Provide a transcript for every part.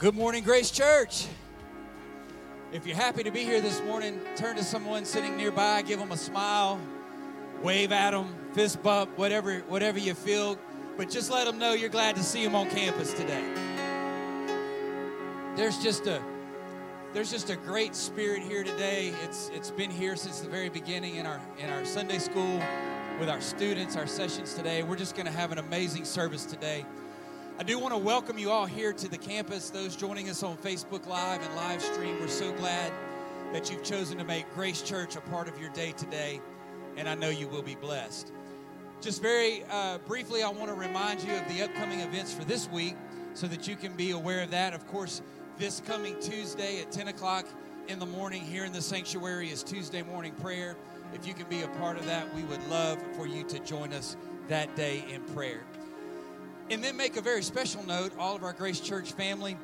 good morning, Grace Church. If you're happy to be here this morning, turn to someone sitting nearby, give them a smile, wave at them, fist bump, whatever, whatever you feel. But just let them know you're glad to see them on campus today. There's just a there's just a great spirit here today. It's it's been here since the very beginning in our in our Sunday school with our students, our sessions today. We're just going to have an amazing service today. I do want to welcome you all here to the campus, those joining us on Facebook Live and live stream. We're so glad that you've chosen to make Grace Church a part of your day today, and I know you will be blessed. Just very uh, briefly, I want to remind you of the upcoming events for this week so that you can be aware of that. Of course, this coming Tuesday at 10 o'clock in the morning here in the sanctuary is Tuesday morning prayer. If you can be a part of that, we would love for you to join us that day in prayer. And then make a very special note, all of our Grace Church family,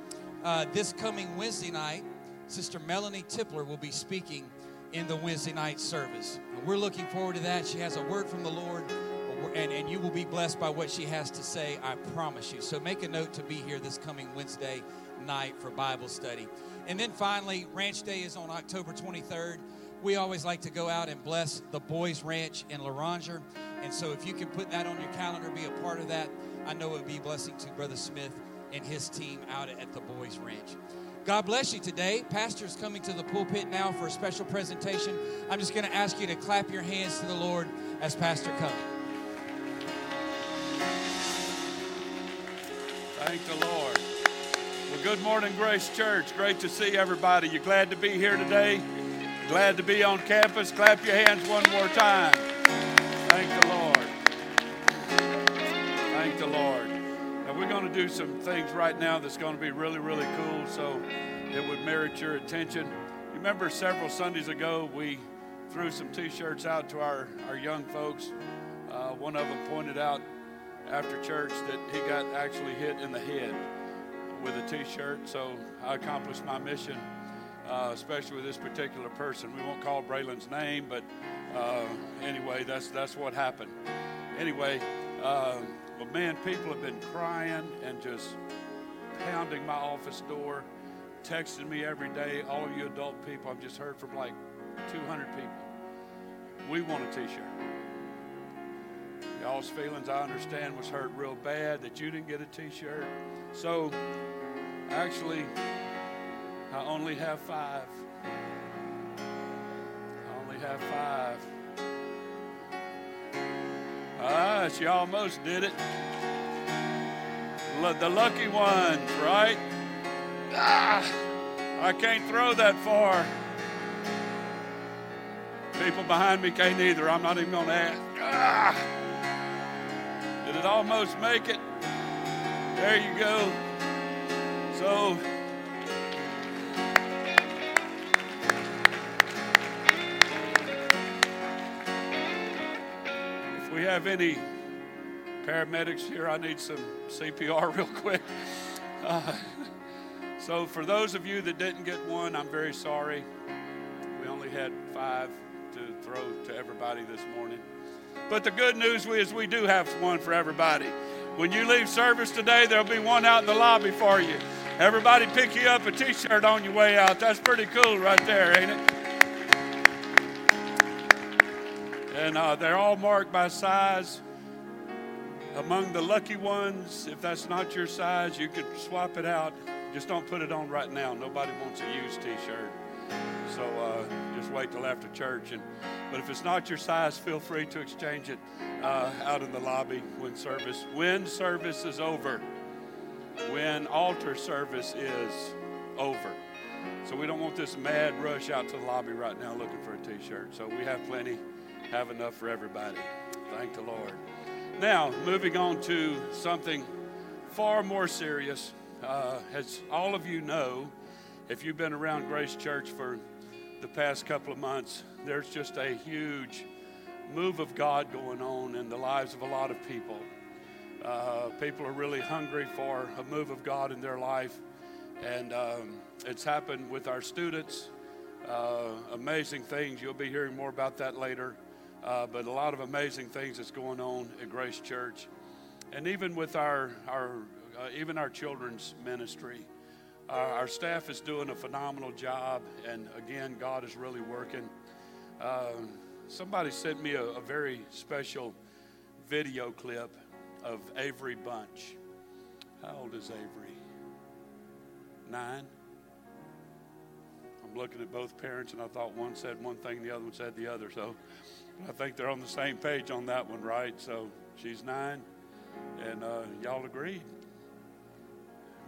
uh, this coming Wednesday night, Sister Melanie Tipler will be speaking in the Wednesday night service. And we're looking forward to that. She has a word from the Lord, and, and you will be blessed by what she has to say, I promise you. So make a note to be here this coming Wednesday night for Bible study. And then finally, Ranch Day is on October 23rd. We always like to go out and bless the Boys Ranch in Laranger. And so if you can put that on your calendar, be a part of that. I know it would be a blessing to Brother Smith and his team out at the Boys Ranch. God bless you today. Pastor is coming to the pulpit now for a special presentation. I'm just going to ask you to clap your hands to the Lord as Pastor comes. Thank the Lord. Well, good morning, Grace Church. Great to see everybody. You glad to be here today? Glad to be on campus? Clap your hands one more time. Thank the Lord. Thank the Lord. Now, we're going to do some things right now that's going to be really, really cool, so it would merit your attention. You remember several Sundays ago, we threw some t shirts out to our, our young folks. Uh, one of them pointed out after church that he got actually hit in the head with a t shirt, so I accomplished my mission. Uh, especially with this particular person, we won't call Braylon's name, but uh, anyway, that's that's what happened. Anyway, uh, but man, people have been crying and just pounding my office door, texting me every day. All of you adult people, I've just heard from like 200 people. We want a t shirt. Y'all's feelings, I understand, was hurt real bad that you didn't get a t shirt. So, actually, I only have five. I only have five. Ah, she almost did it. The lucky ones, right? Ah, I can't throw that far. People behind me can't either. I'm not even going to ask. Ah, did it almost make it? There you go. So, have any paramedics here, I need some CPR real quick. Uh, so, for those of you that didn't get one, I'm very sorry. We only had five to throw to everybody this morning. But the good news is we do have one for everybody. When you leave service today, there'll be one out in the lobby for you. Everybody pick you up a t shirt on your way out. That's pretty cool right there, ain't it? And uh, they're all marked by size. Among the lucky ones, if that's not your size, you could swap it out. Just don't put it on right now. Nobody wants a used T-shirt, so uh, just wait till after church. And but if it's not your size, feel free to exchange it uh, out in the lobby when service when service is over. When altar service is over. So we don't want this mad rush out to the lobby right now looking for a T-shirt. So we have plenty have enough for everybody. Thank the Lord. Now, moving on to something far more serious. Uh, as all of you know, if you've been around Grace Church for the past couple of months, there's just a huge move of God going on in the lives of a lot of people. Uh, people are really hungry for a move of God in their life, and um, it's happened with our students. Uh, amazing things. You'll be hearing more about that later. Uh, but a lot of amazing things that's going on at Grace Church, and even with our our uh, even our children's ministry, Uh, our staff is doing a phenomenal job, and again, God is really working. Uh, somebody sent me a, a very special video clip of Avery Bunch. How old is Avery? Nine? I'm looking at both parents, and I thought one said one thing, the other one said the other. So I think they're on the same page on that one, right? So she's nine, and uh, y'all agreed.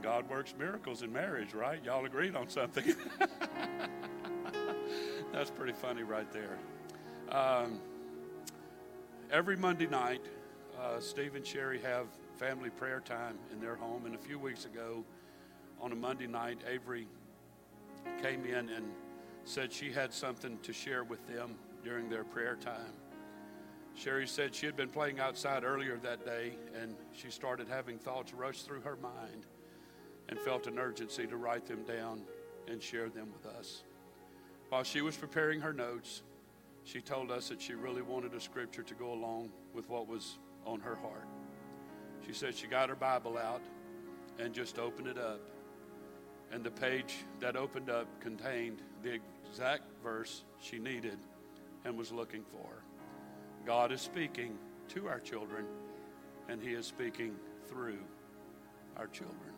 God works miracles in marriage, right? Y'all agreed on something. That's pretty funny right there. Um, every Monday night, uh, Steve and Sherry have family prayer time in their home. And a few weeks ago, on a Monday night, Avery came in and said she had something to share with them during their prayer time. Sherry said she had been playing outside earlier that day and she started having thoughts rush through her mind and felt an urgency to write them down and share them with us. While she was preparing her notes, she told us that she really wanted a scripture to go along with what was on her heart. She said she got her Bible out and just opened it up. And the page that opened up contained the exact verse she needed and was looking for. God is speaking to our children, and He is speaking through our children.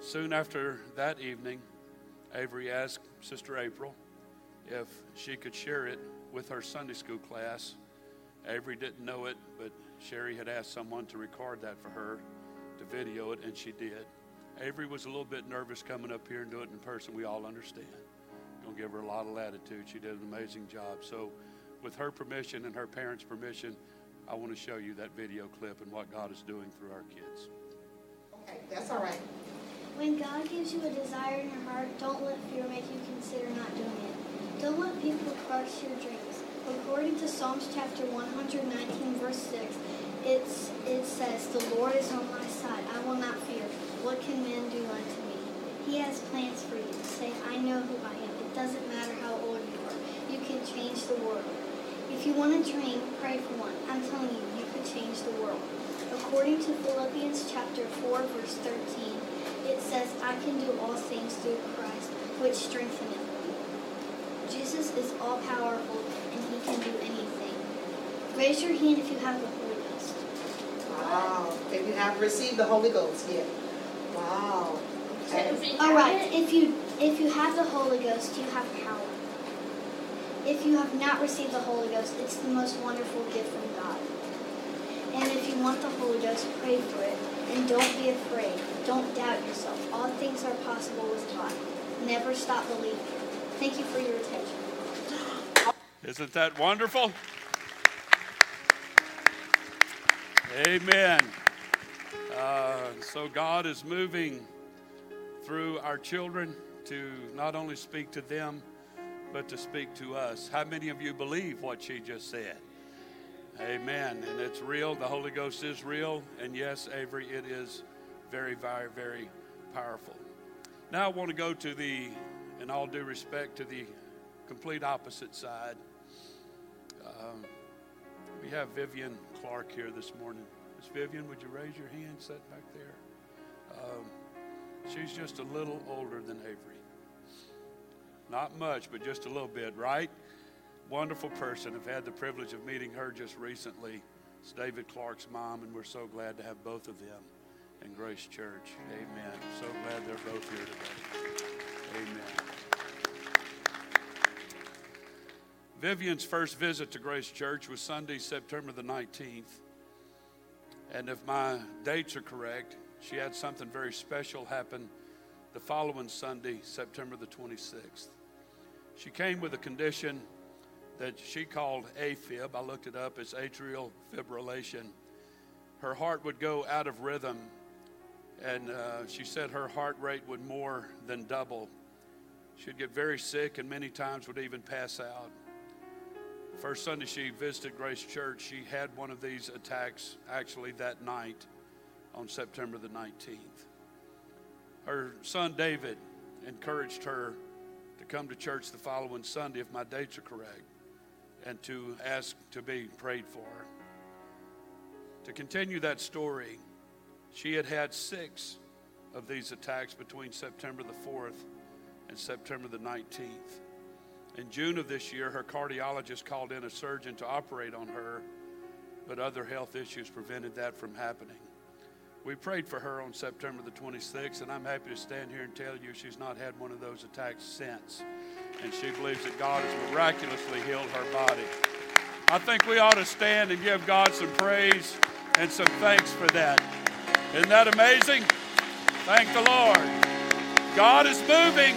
Soon after that evening, Avery asked Sister April if she could share it with her Sunday school class. Avery didn't know it, but Sherry had asked someone to record that for her, to video it, and she did. Avery was a little bit nervous coming up here and doing it in person. We all understand. Don't give her a lot of latitude. She did an amazing job. So, with her permission and her parents' permission, I want to show you that video clip and what God is doing through our kids. Okay, that's all right. When God gives you a desire in your heart, don't let fear make you consider not doing it. Don't let people crush your dreams. According to Psalms chapter 119, verse 6, it's, it says, The Lord is on my side. I will not fear. What can man do unto me? He has plans for you. Say, I know who I am. It doesn't matter how old you are. You can change the world. If you want to dream, pray for one. I'm telling you, you can change the world. According to Philippians chapter 4, verse 13, it says, I can do all things through Christ, which strengtheneth me. Jesus is all powerful and he can do anything. Raise your hand if you have the Holy Ghost. Wow. If you have received the Holy Ghost, yeah. Wow. Okay. All right, if you if you have the Holy Ghost, you have power. If you have not received the Holy Ghost, it's the most wonderful gift from God. And if you want the Holy Ghost, pray for it. And don't be afraid. Don't doubt yourself. All things are possible with God. Never stop believing. Thank you for your attention. Isn't that wonderful? Amen. Uh, so God is moving through our children to not only speak to them, but to speak to us. How many of you believe what she just said? Amen. And it's real. The Holy Ghost is real. And yes, Avery, it is very, very, very powerful. Now I want to go to the, in all due respect, to the complete opposite side. Um, we have Vivian Clark here this morning. Miss Vivian, would you raise your hand? Set back there. Um, she's just a little older than Avery. Not much, but just a little bit, right? Wonderful person. I've had the privilege of meeting her just recently. It's David Clark's mom, and we're so glad to have both of them in Grace Church. Amen. So glad they're both here today. Amen. Vivian's first visit to Grace Church was Sunday, September the 19th. And if my dates are correct, she had something very special happen the following Sunday, September the 26th. She came with a condition that she called AFib. I looked it up, it's atrial fibrillation. Her heart would go out of rhythm, and uh, she said her heart rate would more than double. She'd get very sick and many times would even pass out. First Sunday she visited Grace Church, she had one of these attacks actually that night on September the 19th. Her son David encouraged her to come to church the following Sunday, if my dates are correct, and to ask to be prayed for. To continue that story, she had had six of these attacks between September the 4th and September the 19th. In June of this year, her cardiologist called in a surgeon to operate on her, but other health issues prevented that from happening. We prayed for her on September the 26th, and I'm happy to stand here and tell you she's not had one of those attacks since. And she believes that God has miraculously healed her body. I think we ought to stand and give God some praise and some thanks for that. Isn't that amazing? Thank the Lord. God is moving.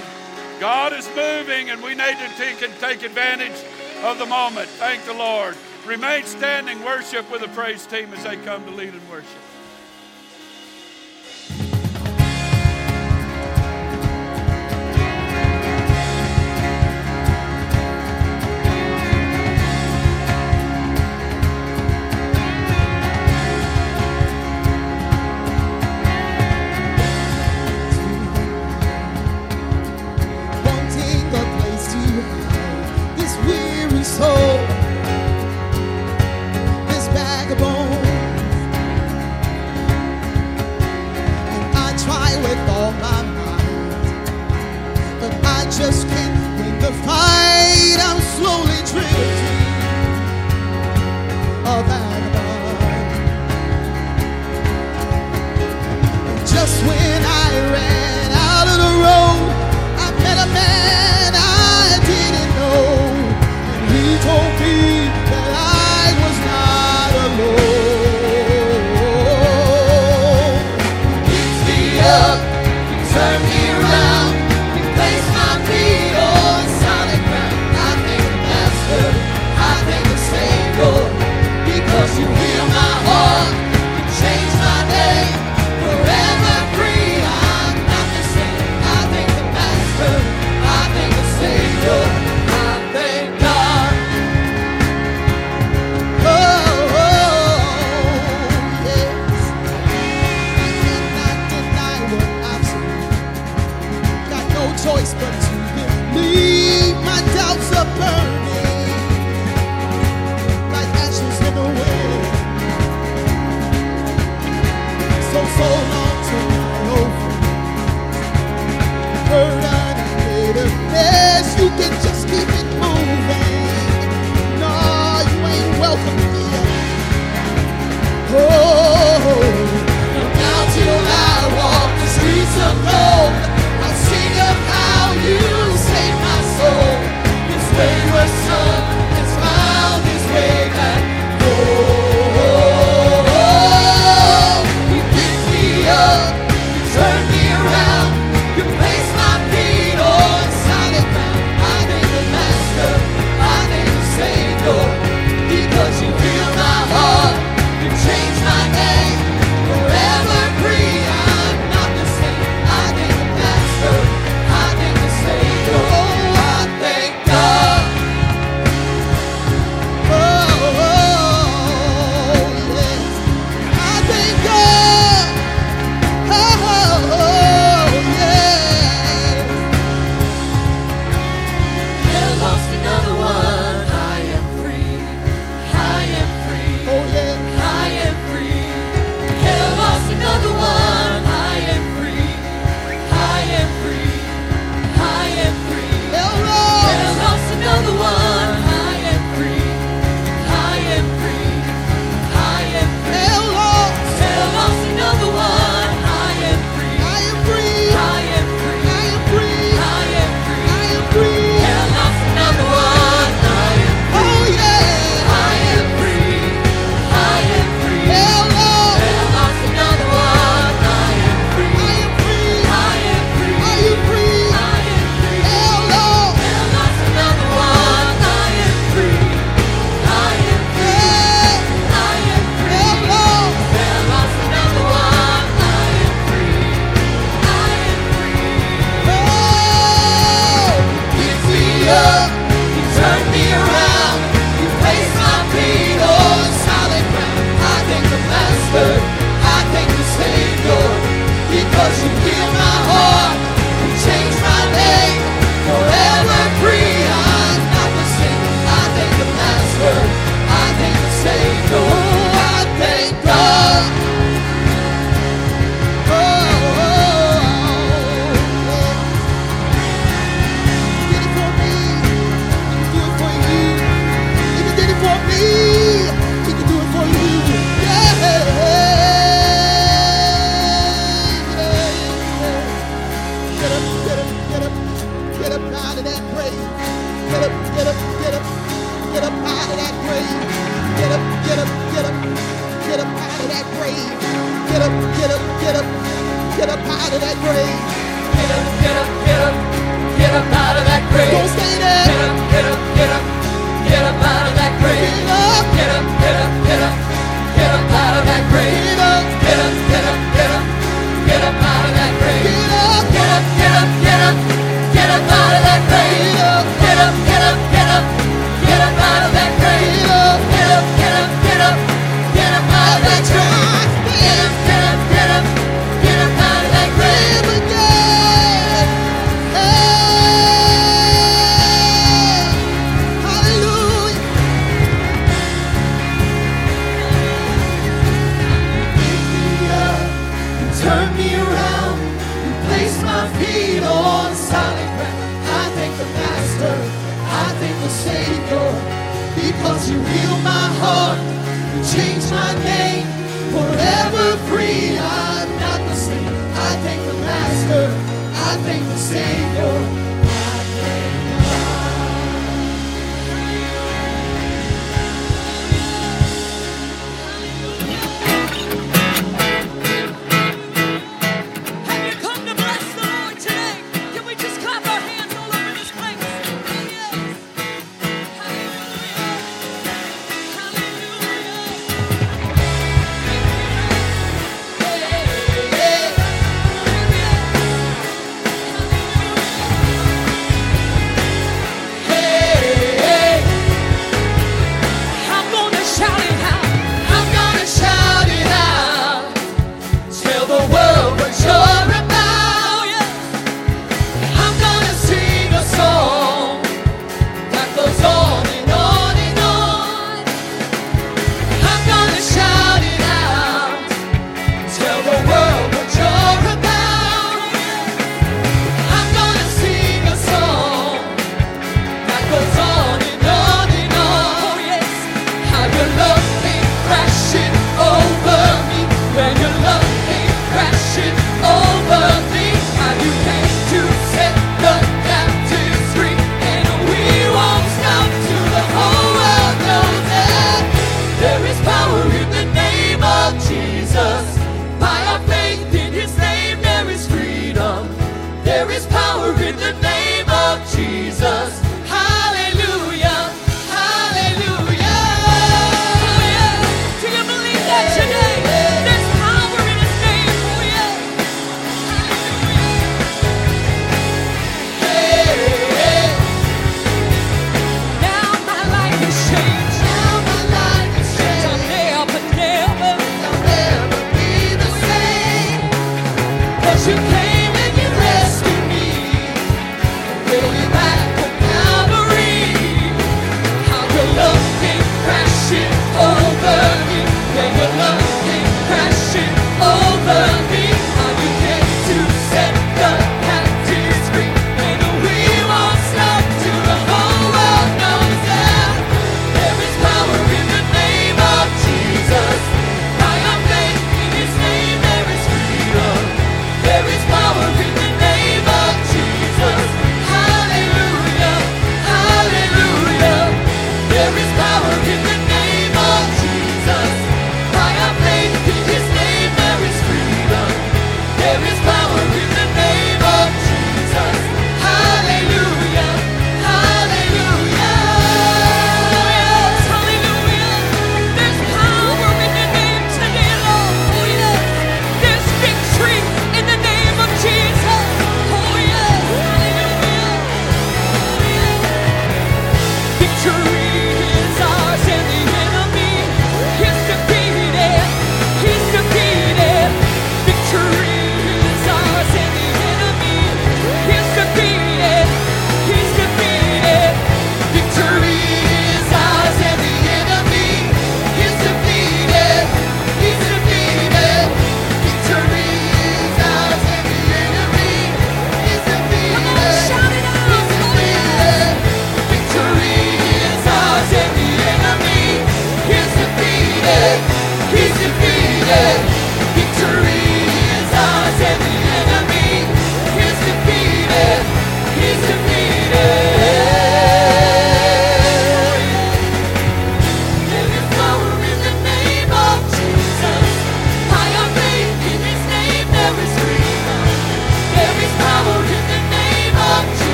God is moving, and we need to take, take advantage of the moment. Thank the Lord. Remain standing, worship with the praise team as they come to lead in worship.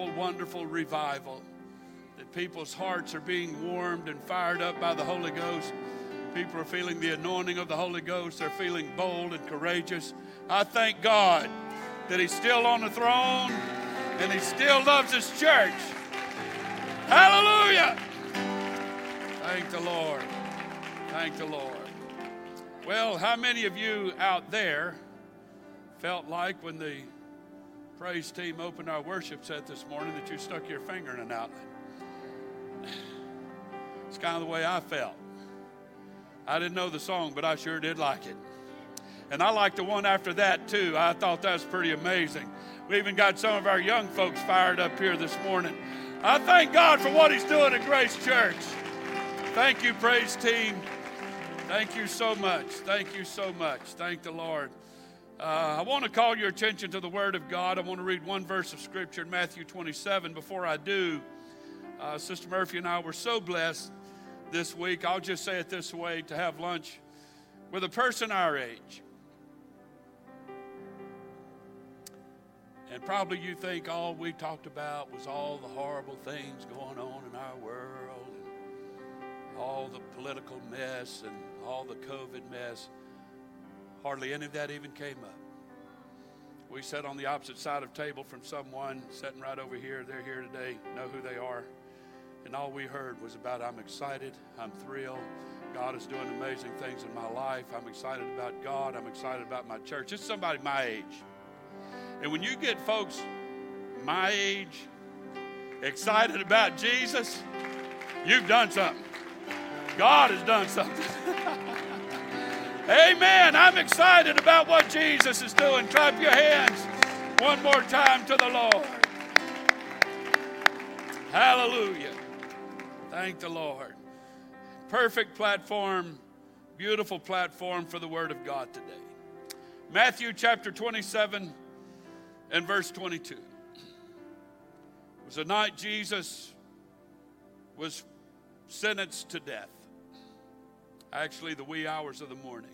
Wonderful, wonderful revival. That people's hearts are being warmed and fired up by the Holy Ghost. People are feeling the anointing of the Holy Ghost. They're feeling bold and courageous. I thank God that He's still on the throne and He still loves His church. Hallelujah! Thank the Lord. Thank the Lord. Well, how many of you out there felt like when the praise team opened our worship set this morning that you stuck your finger in an outlet? It's kind of the way I felt. I didn't know the song, but I sure did like it. And I like the one after that too. I thought that was pretty amazing. We even got some of our young folks fired up here this morning. I thank God for what He's doing at Grace Church. Thank you, praise team. Thank you so much. Thank you so much. Thank the Lord. Uh, I want to call your attention to the Word of God. I want to read one verse of Scripture in Matthew 27. Before I do, uh, Sister Murphy and I were so blessed this week. I'll just say it this way to have lunch with a person our age. And probably you think all we talked about was all the horrible things going on in our world, and all the political mess, and all the COVID mess. Hardly any of that even came up. We sat on the opposite side of table from someone sitting right over here. They're here today, know who they are. And all we heard was about I'm excited, I'm thrilled. God is doing amazing things in my life. I'm excited about God. I'm excited about my church. It's somebody my age. And when you get folks my age excited about Jesus, you've done something. God has done something. Amen. I'm excited about what Jesus is doing. Clap your hands one more time to the Lord. Hallelujah. Thank the Lord. Perfect platform, beautiful platform for the Word of God today. Matthew chapter 27 and verse 22. It was the night Jesus was sentenced to death. Actually, the wee hours of the morning.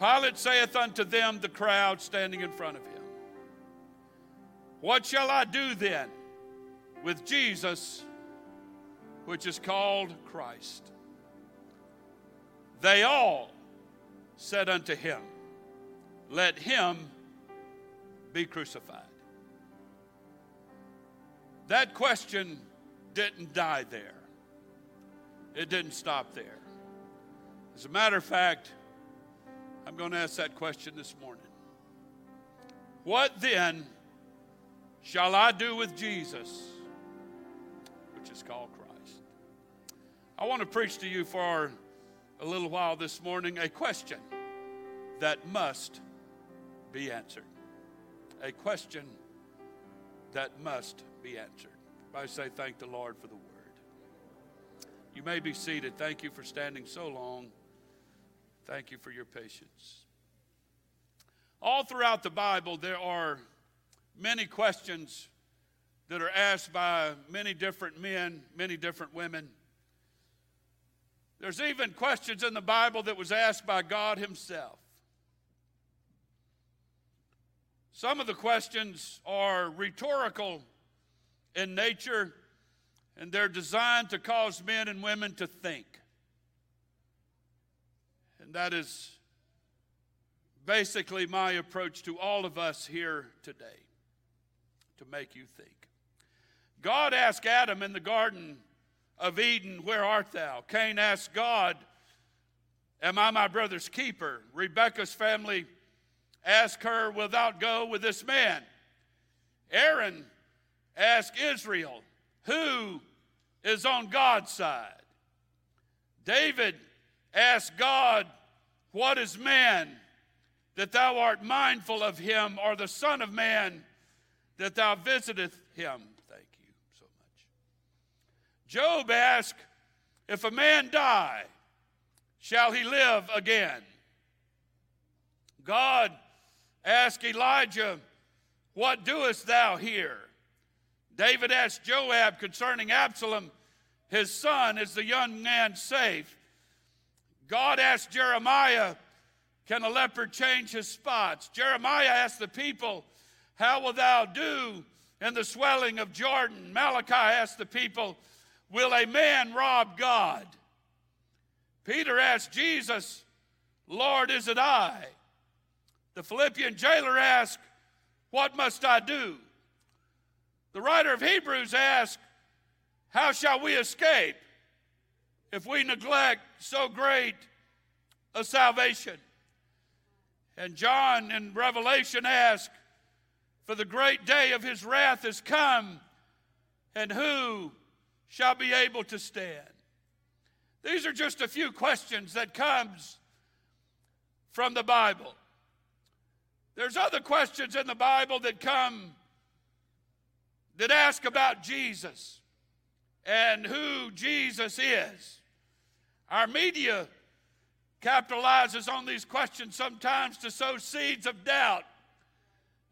Pilate saith unto them, the crowd standing in front of him, What shall I do then with Jesus, which is called Christ? They all said unto him, Let him be crucified. That question didn't die there, it didn't stop there. As a matter of fact, I'm going to ask that question this morning. What then shall I do with Jesus, which is called Christ? I want to preach to you for a little while this morning a question that must be answered. A question that must be answered. I say, thank the Lord for the word. You may be seated. Thank you for standing so long. Thank you for your patience. All throughout the Bible, there are many questions that are asked by many different men, many different women. There's even questions in the Bible that was asked by God Himself. Some of the questions are rhetorical in nature, and they're designed to cause men and women to think. And that is basically my approach to all of us here today to make you think. God asked Adam in the Garden of Eden, Where art thou? Cain asked God, Am I my brother's keeper? Rebekah's family asked her, Wilt thou go with this man? Aaron asked Israel, Who is on God's side? David asked God, What is man that thou art mindful of him, or the Son of Man that thou visiteth him? Thank you so much. Job asked, If a man die, shall he live again? God asked Elijah, What doest thou here? David asked Joab concerning Absalom, his son, Is the young man safe? God asked Jeremiah, Can a leopard change his spots? Jeremiah asked the people, How will thou do in the swelling of Jordan? Malachi asked the people, Will a man rob God? Peter asked Jesus, Lord, is it I? The Philippian jailer asked, What must I do? The writer of Hebrews asked, How shall we escape if we neglect so great a salvation? And John in Revelation asked, For the great day of his wrath is come, and who shall be able to stand? These are just a few questions that comes from the Bible. There's other questions in the Bible that come that ask about Jesus and who Jesus is. Our media capitalizes on these questions sometimes to sow seeds of doubt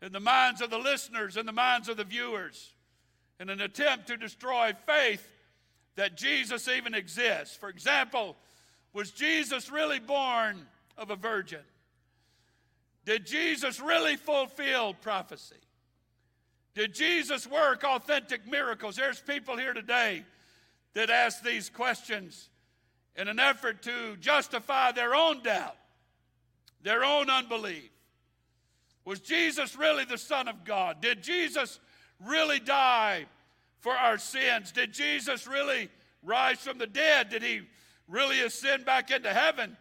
in the minds of the listeners and the minds of the viewers in an attempt to destroy faith that Jesus even exists. For example, was Jesus really born of a virgin? Did Jesus really fulfill prophecy? Did Jesus work authentic miracles? There's people here today that ask these questions in an effort to justify their own doubt, their own unbelief. Was Jesus really the Son of God? Did Jesus really die for our sins? Did Jesus really rise from the dead? Did he really ascend back into heaven?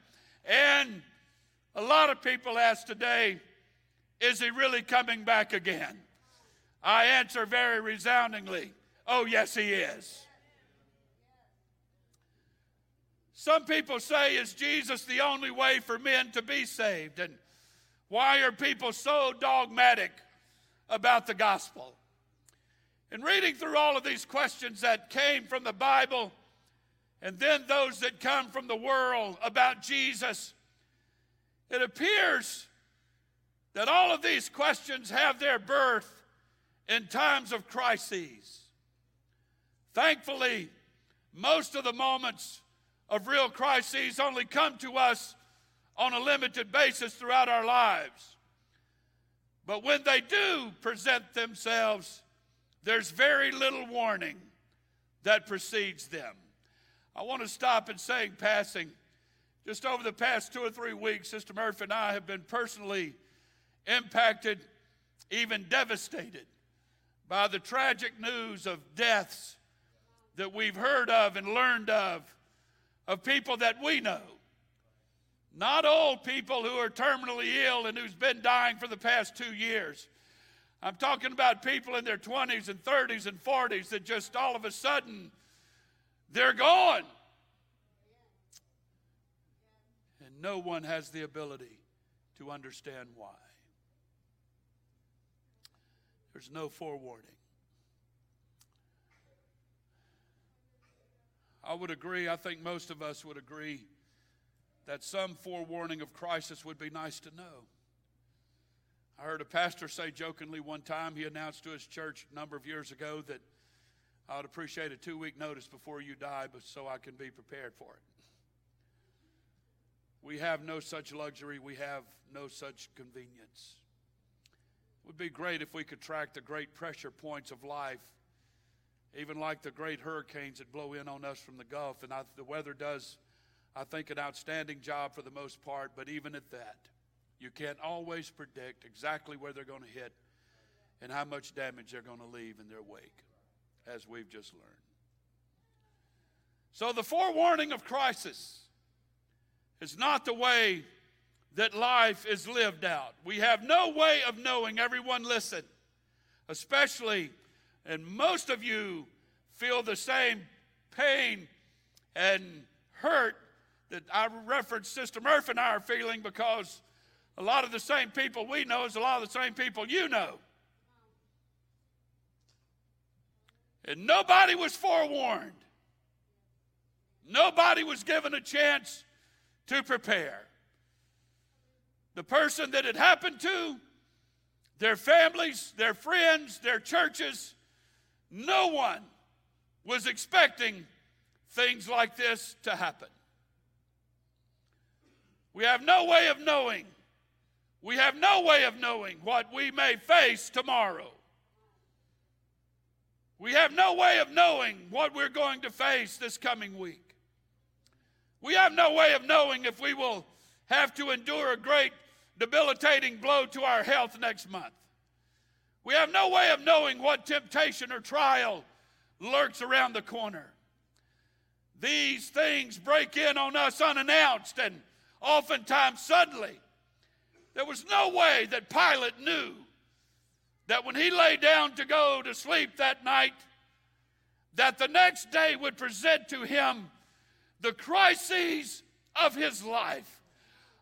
And a lot of people ask today, is he really coming back again? I answer very resoundingly, oh, yes, he is. Some people say, is Jesus the only way for men to be saved? And why are people so dogmatic about the gospel? In reading through all of these questions that came from the Bible and then those that come from the world about Jesus, it appears that all of these questions have their birth in times of crises. Thankfully, most of the moments of real crises only come to us on a limited basis throughout our lives. But when they do present themselves, there's very little warning that precedes them. I want to stop and say in passing, just over the past two or three weeks, Sister Murphy and I have been personally impacted, even devastated by the tragic news of deaths that we've heard of and learned of, of people that we know. Not old people who are terminally ill and who's been dying for the past two years. I'm talking about people in their 20s and 30s and 40s that just all of a sudden they're gone. And no one has the ability to understand why. There's no forewarning. I would agree, I think most of us would agree, that some forewarning of crisis would be nice to know. I heard a pastor say jokingly one time, he announced to his church a number of years ago that I would appreciate a two week notice before you die, but so I can be prepared for it. We have no such luxury, we have no such convenience. Would be great if we could track the great pressure points of life, even like the great hurricanes that blow in on us from the Gulf. And I, the weather does, I think, an outstanding job for the most part, but even at that, you can't always predict exactly where they're going to hit and how much damage they're going to leave in their wake, as we've just learned. So, the forewarning of crisis is not the way that life is lived out. We have no way of knowing, everyone listen, especially, and most of you feel the same pain and hurt that I referenced Sister Murphy and I are feeling because A lot of the same people we know is a lot of the same people you know. And nobody was forewarned. Nobody was given a chance to prepare. The person that it happened to, their families, their friends, their churches, no one was expecting things like this to happen. We have no way of knowing. We have no way of knowing what we may face tomorrow. We have no way of knowing what we're going to face this coming week. We have no way of knowing if we will have to endure a great debilitating blow to our health next month. We have no way of knowing what temptation or trial lurks around the corner. These things break in on us unannounced and oftentimes suddenly. There was no way that Pilate knew that when he lay down to go to sleep that night, that the next day would present to him the crises of his life,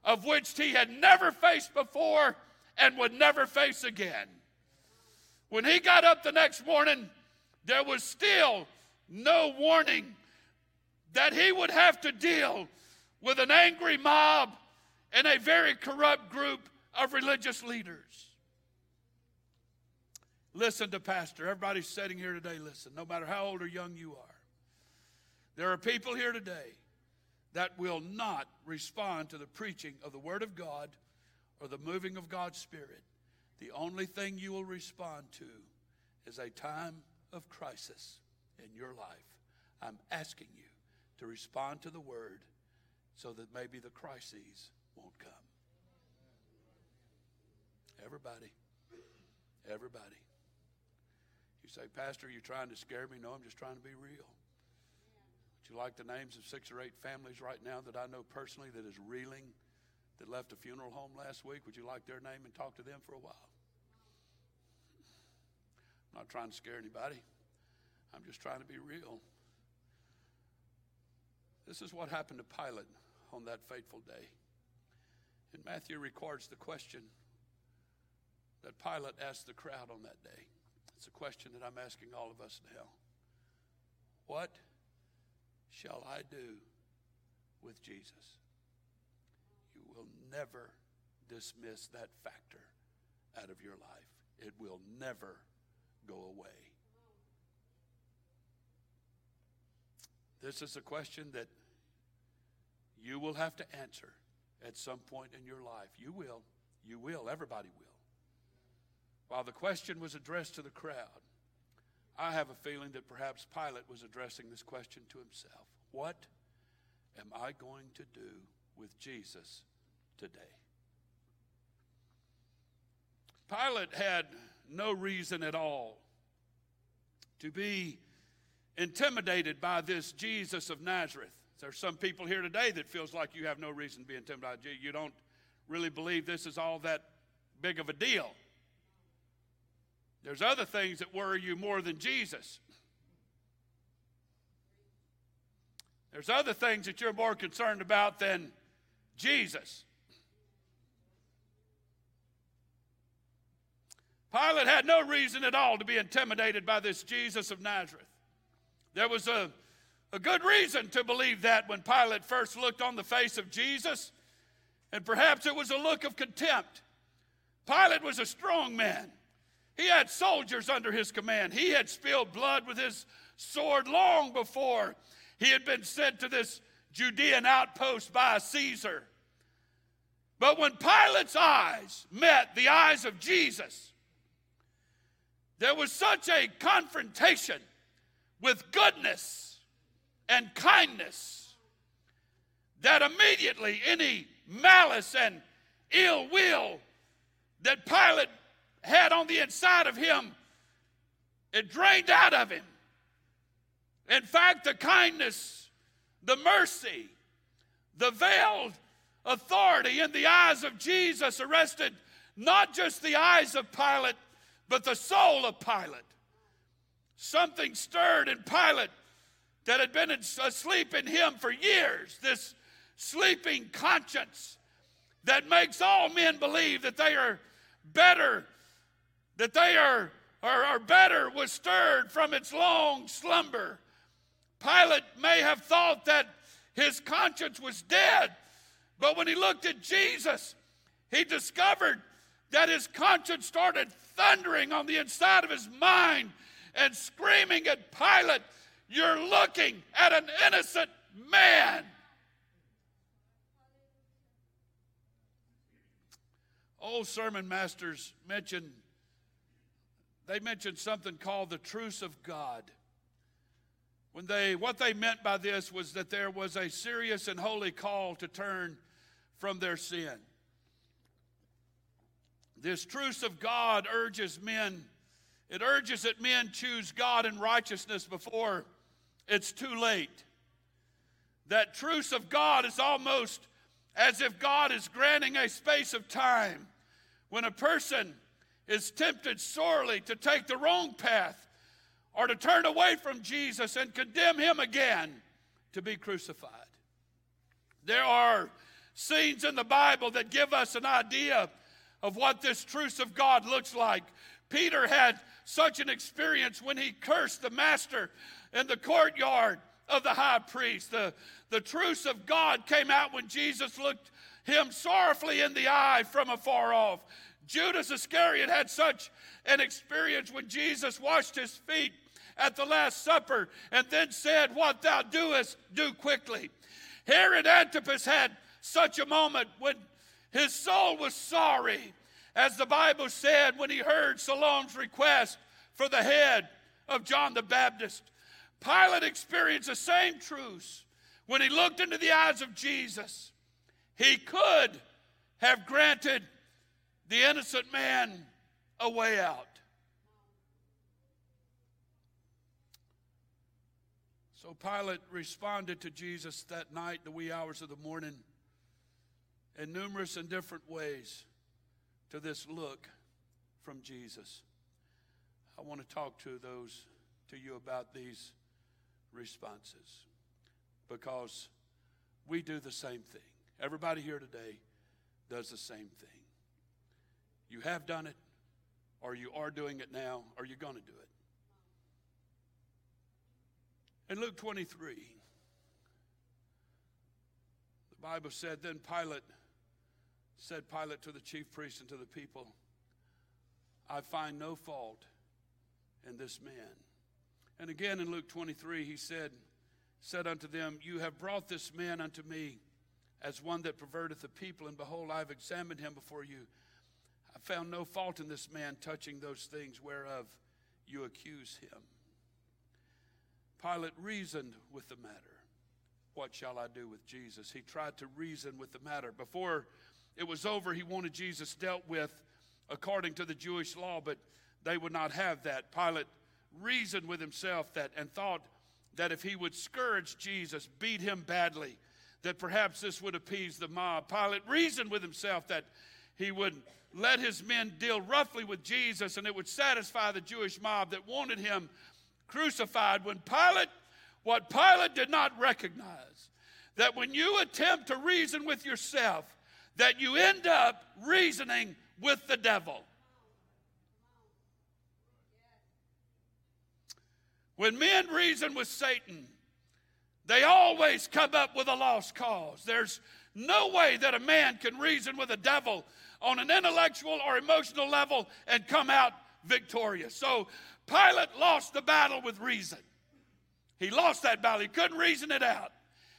of which he had never faced before and would never face again. When he got up the next morning, there was still no warning that he would have to deal with an angry mob and a very corrupt group of religious leaders. Listen to Pastor. Everybody's sitting here today, listen, no matter how old or young you are. There are people here today that will not respond to the preaching of the Word of God or the moving of God's Spirit. The only thing you will respond to is a time of crisis in your life. I'm asking you to respond to the Word so that maybe the crises won't come. Everybody. Everybody. You say, Pastor, you're trying to scare me? No, I'm just trying to be real. Would you like the names of six or eight families right now that I know personally that is reeling, that left a funeral home last week? Would you like their name and talk to them for a while? I'm not trying to scare anybody. I'm just trying to be real. This is what happened to Pilate on that fateful day. And Matthew records the question that Pilate asked the crowd on that day. It's a question that I'm asking all of us now. What shall I do with Jesus? You will never dismiss that factor out of your life, it will never go away. This is a question that you will have to answer at some point in your life. You will. You will. Everybody will. While the question was addressed to the crowd, I have a feeling that perhaps Pilate was addressing this question to himself. What am I going to do with Jesus today? Pilate had no reason at all to be intimidated by this Jesus of Nazareth. There's some people here today that feels like you have no reason to be intimidated. You don't really believe this is all that big of a deal. There's other things that worry you more than Jesus. There's other things that you're more concerned about than Jesus. Pilate had no reason at all to be intimidated by this Jesus of Nazareth. There was a, a good reason to believe that when Pilate first looked on the face of Jesus, and perhaps it was a look of contempt. Pilate was a strong man. He had soldiers under his command. He had spilled blood with his sword long before he had been sent to this Judean outpost by Caesar. But when Pilate's eyes met the eyes of Jesus, there was such a confrontation with goodness and kindness that immediately any malice and ill will that Pilate had on the inside of him, it drained out of him. In fact, the kindness, the mercy, the veiled authority in the eyes of Jesus arrested not just the eyes of Pilate, but the soul of Pilate. Something stirred in Pilate that had been asleep in him for years, this sleeping conscience that makes all men believe that they are better, that they are, are, are better, was stirred from its long slumber. Pilate may have thought that his conscience was dead, but when he looked at Jesus, he discovered that his conscience started thundering on the inside of his mind and screaming at Pilate, You're looking at an innocent man. Old sermon masters mention they mentioned something called the truce of God. When they what they meant by this was that there was a serious and holy call to turn from their sin. This truce of God urges men, it urges that men choose God and righteousness before it's too late. That truce of God is almost as if God is granting a space of time when a person is tempted sorely to take the wrong path or to turn away from Jesus and condemn him again to be crucified. There are scenes in the Bible that give us an idea of what this truce of God looks like. Peter had such an experience when he cursed the master in the courtyard of the high priest. The, the truce of God came out when Jesus looked him sorrowfully in the eye from afar off. Judas Iscariot had such an experience when Jesus washed his feet at the Last Supper and then said, What thou doest, do quickly. Herod Antipas had such a moment when his soul was sorry, as the Bible said when he heard Salome's request for the head of John the Baptist. Pilate experienced the same truth when he looked into the eyes of Jesus. He could have granted the innocent man a way out. So Pilate responded to Jesus that night, the wee hours of the morning, in numerous and different ways to this look from Jesus. I want to talk to those to you about these responses because we do the same thing. Everybody here today does the same thing. You have done it, or you are doing it now, or you're going to do it. In Luke 23, the Bible said, Then Pilate said Pilate to the chief priests and to the people, I find no fault in this man. And again in Luke 23, he said, said unto them, You have brought this man unto me as one that perverteth the people, and behold, I have examined him before you. Found no fault in this man touching those things whereof you accuse him. Pilate reasoned with the matter. What shall I do with Jesus? He tried to reason with the matter. Before it was over, he wanted Jesus dealt with according to the Jewish law, but they would not have that. Pilate reasoned with himself that and thought that if he would scourge Jesus, beat him badly, that perhaps this would appease the mob. Pilate reasoned with himself that he would let his men deal roughly with Jesus and it would satisfy the Jewish mob that wanted him crucified. When Pilate, what Pilate did not recognize, that when you attempt to reason with yourself, that you end up reasoning with the devil. When men reason with Satan, they always come up with a lost cause. There's no way that a man can reason with a devil on an intellectual or emotional level and come out victorious. So Pilate lost the battle with reason. He lost that battle. He couldn't reason it out,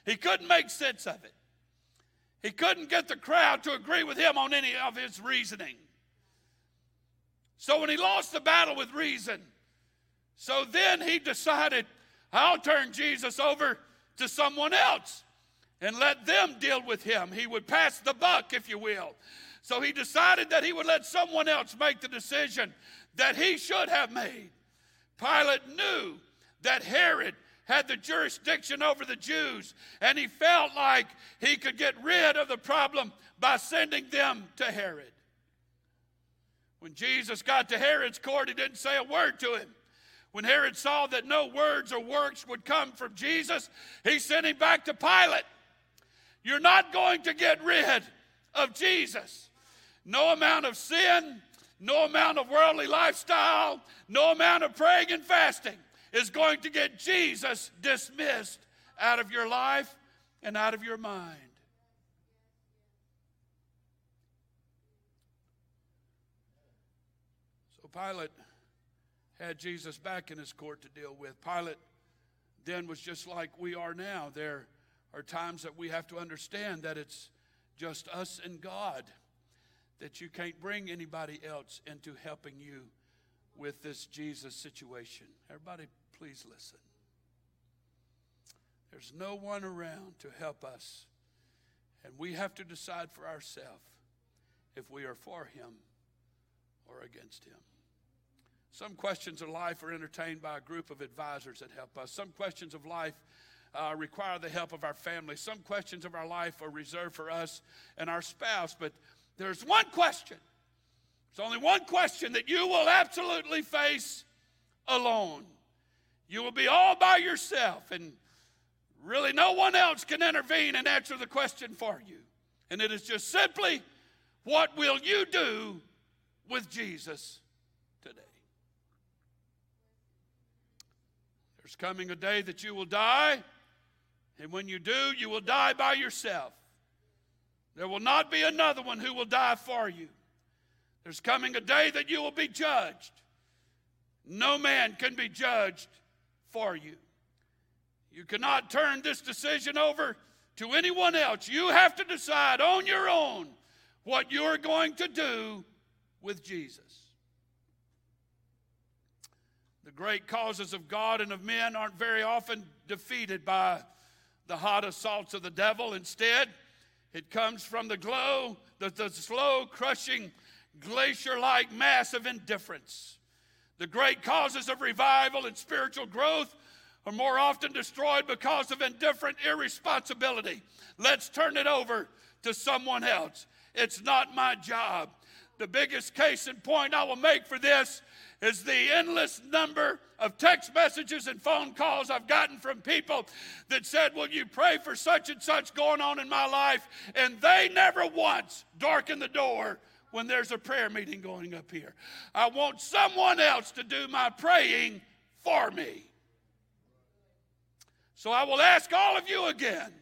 he couldn't make sense of it. He couldn't get the crowd to agree with him on any of his reasoning. So when he lost the battle with reason, so then he decided, I'll turn Jesus over to someone else and let them deal with him. He would pass the buck, if you will. So he decided that he would let someone else make the decision that he should have made. Pilate knew that Herod had the jurisdiction over the Jews, and he felt like he could get rid of the problem by sending them to Herod. When Jesus got to Herod's court, he didn't say a word to him. When Herod saw that no words or works would come from Jesus, he sent him back to Pilate. You're not going to get rid of Jesus. No amount of sin, no amount of worldly lifestyle, no amount of praying and fasting is going to get Jesus dismissed out of your life and out of your mind. So Pilate had Jesus back in his court to deal with. Pilate then was just like we are now. There are times that we have to understand that it's just us and God, that you can't bring anybody else into helping you with this Jesus situation. Everybody, please listen. There's no one around to help us, and we have to decide for ourselves if we are for Him or against Him. Some questions of life are entertained by a group of advisors that help us. Some questions of life uh, require the help of our family. Some questions of our life are reserved for us and our spouse. But there's one question. There's only one question that you will absolutely face alone. You will be all by yourself, and really no one else can intervene and answer the question for you. And it is just simply what will you do with Jesus today? There's coming a day that you will die, and when you do, you will die by yourself. There will not be another one who will die for you. There's coming a day that you will be judged. No man can be judged for you. You cannot turn this decision over to anyone else. You have to decide on your own what you're going to do with Jesus. The great causes of God and of men aren't very often defeated by the hot assaults of the devil. Instead, it comes from the glow, the, the slow, crushing, glacier like mass of indifference. The great causes of revival and spiritual growth are more often destroyed because of indifferent irresponsibility. Let's turn it over to someone else. It's not my job. The biggest case in point I will make for this is the endless number of text messages and phone calls I've gotten from people that said, Will you pray for such and such going on in my life? And they never once darken the door when there's a prayer meeting going up here. I want someone else to do my praying for me. So I will ask all of you again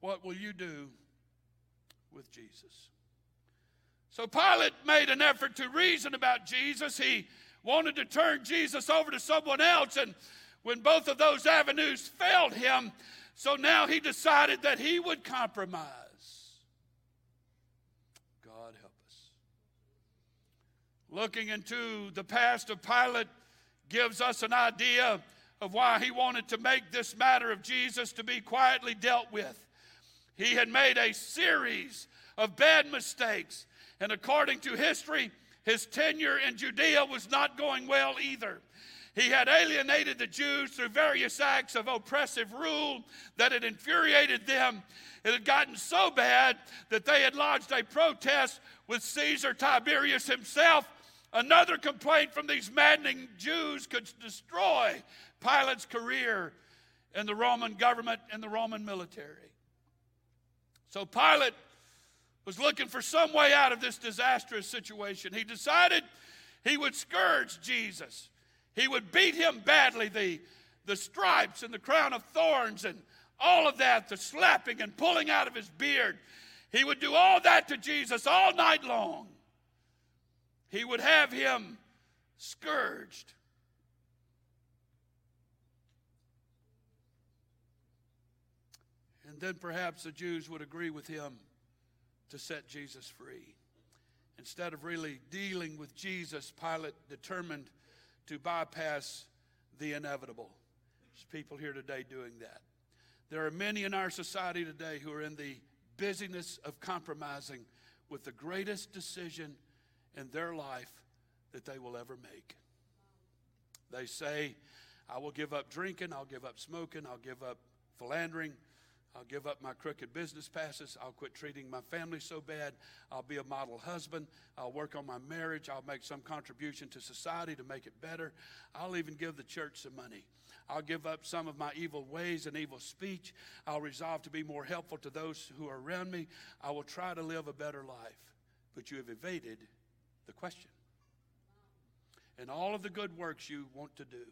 what will you do with Jesus? So Pilate made an effort to reason about Jesus. He wanted to turn Jesus over to someone else, and when both of those avenues failed him, so now he decided that he would compromise. God help us. Looking into the past of Pilate gives us an idea of why he wanted to make this matter of Jesus to be quietly dealt with. He had made a series of bad mistakes, and according to history, his tenure in Judea was not going well either. He had alienated the Jews through various acts of oppressive rule that had infuriated them. It had gotten so bad that they had lodged a protest with Caesar Tiberius himself. Another complaint from these maddening Jews could destroy Pilate's career in the Roman government and the Roman military. So Pilate was looking for some way out of this disastrous situation. He decided he would scourge Jesus. He would beat him badly, the, the stripes and the crown of thorns and all of that, the slapping and pulling out of his beard. He would do all that to Jesus all night long. He would have him scourged. And then perhaps the Jews would agree with him to set Jesus free. Instead of really dealing with Jesus, Pilate determined to bypass the inevitable. There's people here today doing that. There are many in our society today who are in the busyness of compromising with the greatest decision in their life that they will ever make. They say, I will give up drinking, I'll give up smoking, I'll give up philandering, I'll give up my crooked business passes. I'll quit treating my family so bad. I'll be a model husband. I'll work on my marriage. I'll make some contribution to society to make it better. I'll even give the church some money. I'll give up some of my evil ways and evil speech. I'll resolve to be more helpful to those who are around me. I will try to live a better life. But you have evaded the question. And all of the good works you want to do,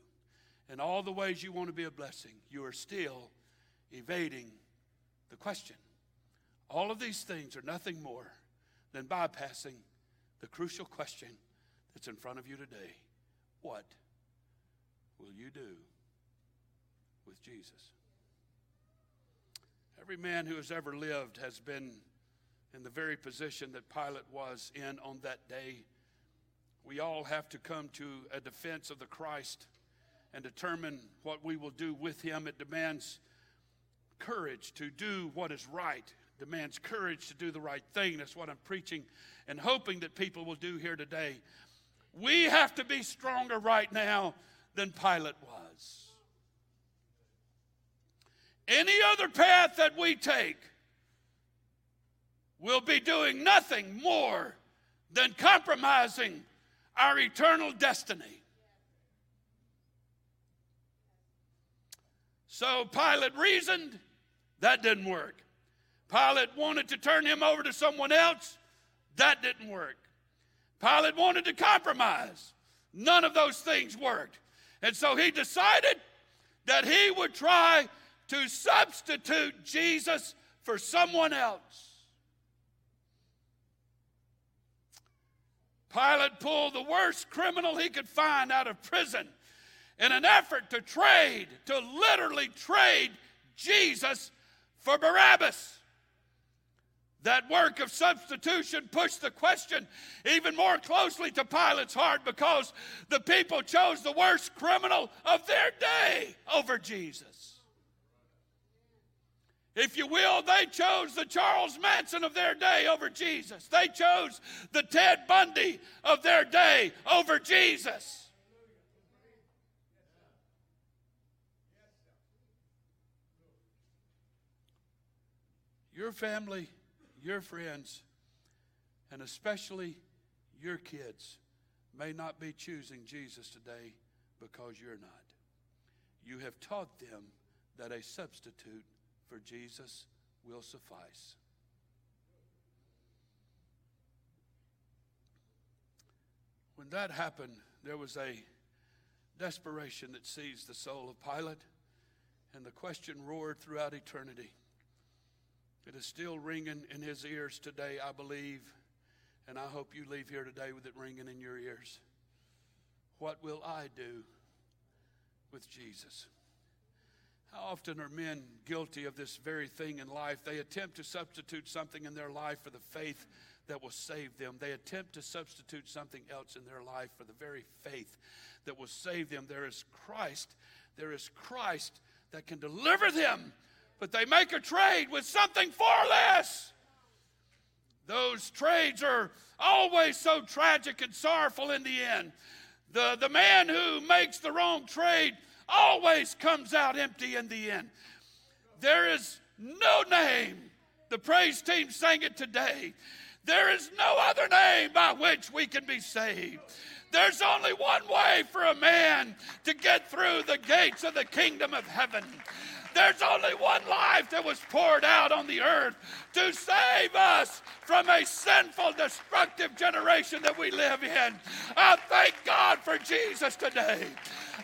and all the ways you want to be a blessing, you are still evading the question. All of these things are nothing more than bypassing the crucial question that's in front of you today. What will you do with Jesus? Every man who has ever lived has been in the very position that Pilate was in on that day. We all have to come to a defense of the Christ and determine what we will do with him. It demands courage to do what is right, demands courage to do the right thing. That's what I'm preaching and hoping that people will do here today. We have to be stronger right now than Pilate was. Any other path that we take will be doing nothing more than compromising our eternal destiny. So Pilate reasoned, that didn't work. Pilate wanted to turn him over to someone else, that didn't work. Pilate wanted to compromise, none of those things worked. And so he decided that he would try to substitute Jesus for someone else. Pilate pulled the worst criminal he could find out of prison in an effort to trade, to literally trade Jesus for Barabbas. That work of substitution pushed the question even more closely to Pilate's heart because the people chose the worst criminal of their day over Jesus. If you will, they chose the Charles Manson of their day over Jesus. They chose the Ted Bundy of their day over Jesus. Your family, your friends, and especially your kids may not be choosing Jesus today because you're not. You have taught them that a substitute for Jesus will suffice. When that happened, there was a desperation that seized the soul of Pilate, and the question roared throughout eternity. It is still ringing in his ears today, I believe, and I hope you leave here today with it ringing in your ears. What will I do with Jesus? How often are men guilty of this very thing in life? They attempt to substitute something in their life for the faith that will save them. They attempt to substitute something else in their life for the very faith that will save them. There is Christ. There is Christ that can deliver them but they make a trade with something far less. Those trades are always so tragic and sorrowful in the end. The, the man who makes the wrong trade always comes out empty in the end. There is no name, the praise team sang it today. There is no other name by which we can be saved. There's only one way for a man to get through the gates of the kingdom of heaven. There's only one life that was poured out on the earth to save us from a sinful, destructive generation that we live in. I thank God for Jesus today.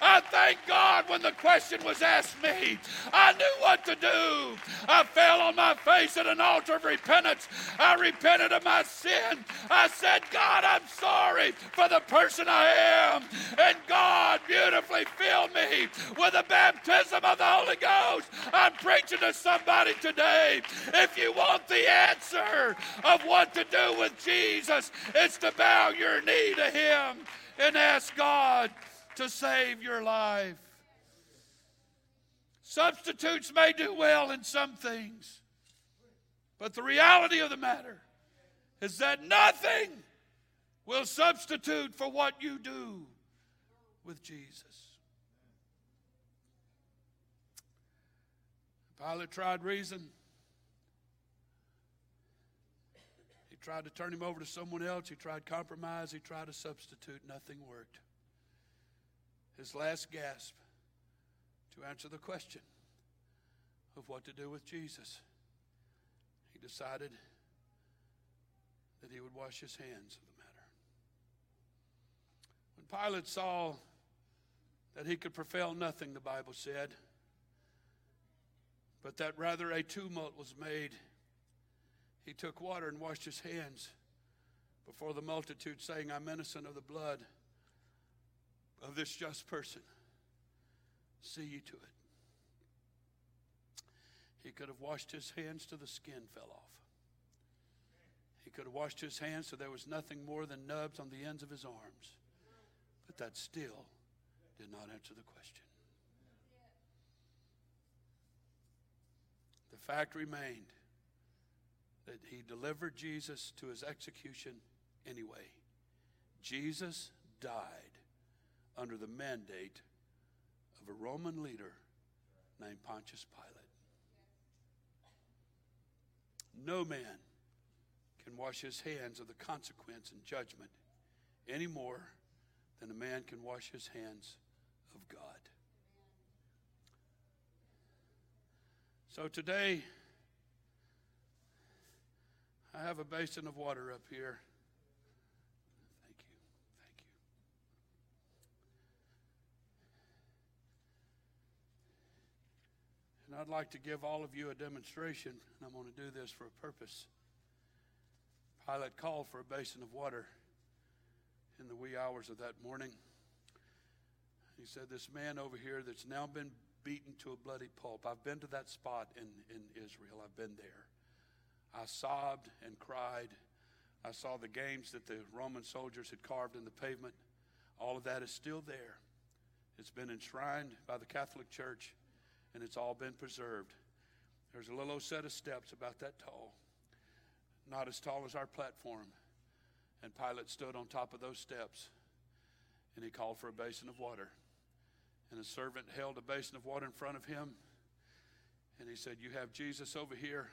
I thank God when the question was asked me, I knew what to do. I fell on my face at an altar of repentance. I repented of my sin. I said, God, I'm sorry for the person I am. And God beautifully filled me with the baptism of the Holy Ghost. I'm preaching to somebody today. If you want the answer of what to do with Jesus, it's to bow your knee to Him and ask God to save your life. Substitutes may do well in some things, but the reality of the matter is that nothing will substitute for what you do with Jesus. Pilate tried reason. Tried to turn him over to someone else. He tried compromise. He tried a substitute. Nothing worked. His last gasp to answer the question of what to do with Jesus, he decided that he would wash his hands of the matter. When Pilate saw that he could prevail nothing, the Bible said, but that rather a tumult was made, he took water and washed his hands before the multitude, saying, I'm innocent of the blood of this just person. See you to it. He could have washed his hands till the skin fell off. He could have washed his hands so there was nothing more than nubs on the ends of his arms. But that still did not answer the question. The fact remained that he delivered Jesus to his execution anyway. Jesus died under the mandate of a Roman leader named Pontius Pilate. No man can wash his hands of the consequence and judgment any more than a man can wash his hands of God. So today, I have a basin of water up here. Thank you. Thank you. And I'd like to give all of you a demonstration, and I'm going to do this for a purpose. Pilate called for a basin of water in the wee hours of that morning. He said, This man over here that's now been beaten to a bloody pulp. I've been to that spot in, in Israel, I've been there. I sobbed and cried. I saw the games that the Roman soldiers had carved in the pavement. All of that is still there. It's been enshrined by the Catholic Church, and it's all been preserved. There's a little old set of steps about that tall, not as tall as our platform. And Pilate stood on top of those steps, and he called for a basin of water. And a servant held a basin of water in front of him, and he said, You have Jesus over here.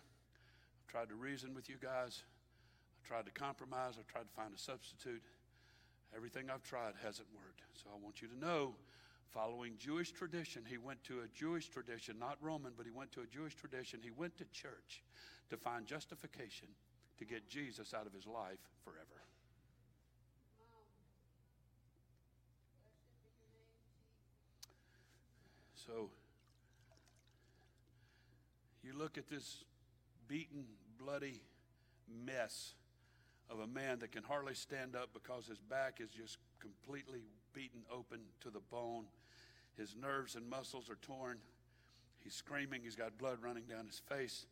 I've tried to reason with you guys. I've tried to compromise. I've tried to find a substitute. Everything I've tried hasn't worked. So I want you to know, following Jewish tradition, he went to a Jewish tradition, not Roman, but he went to a Jewish tradition. He went to church to find justification to get Jesus out of his life forever. So you look at this beaten, bloody mess of a man that can hardly stand up because his back is just completely beaten open to the bone. His nerves and muscles are torn. He's screaming. He's got blood running down his face.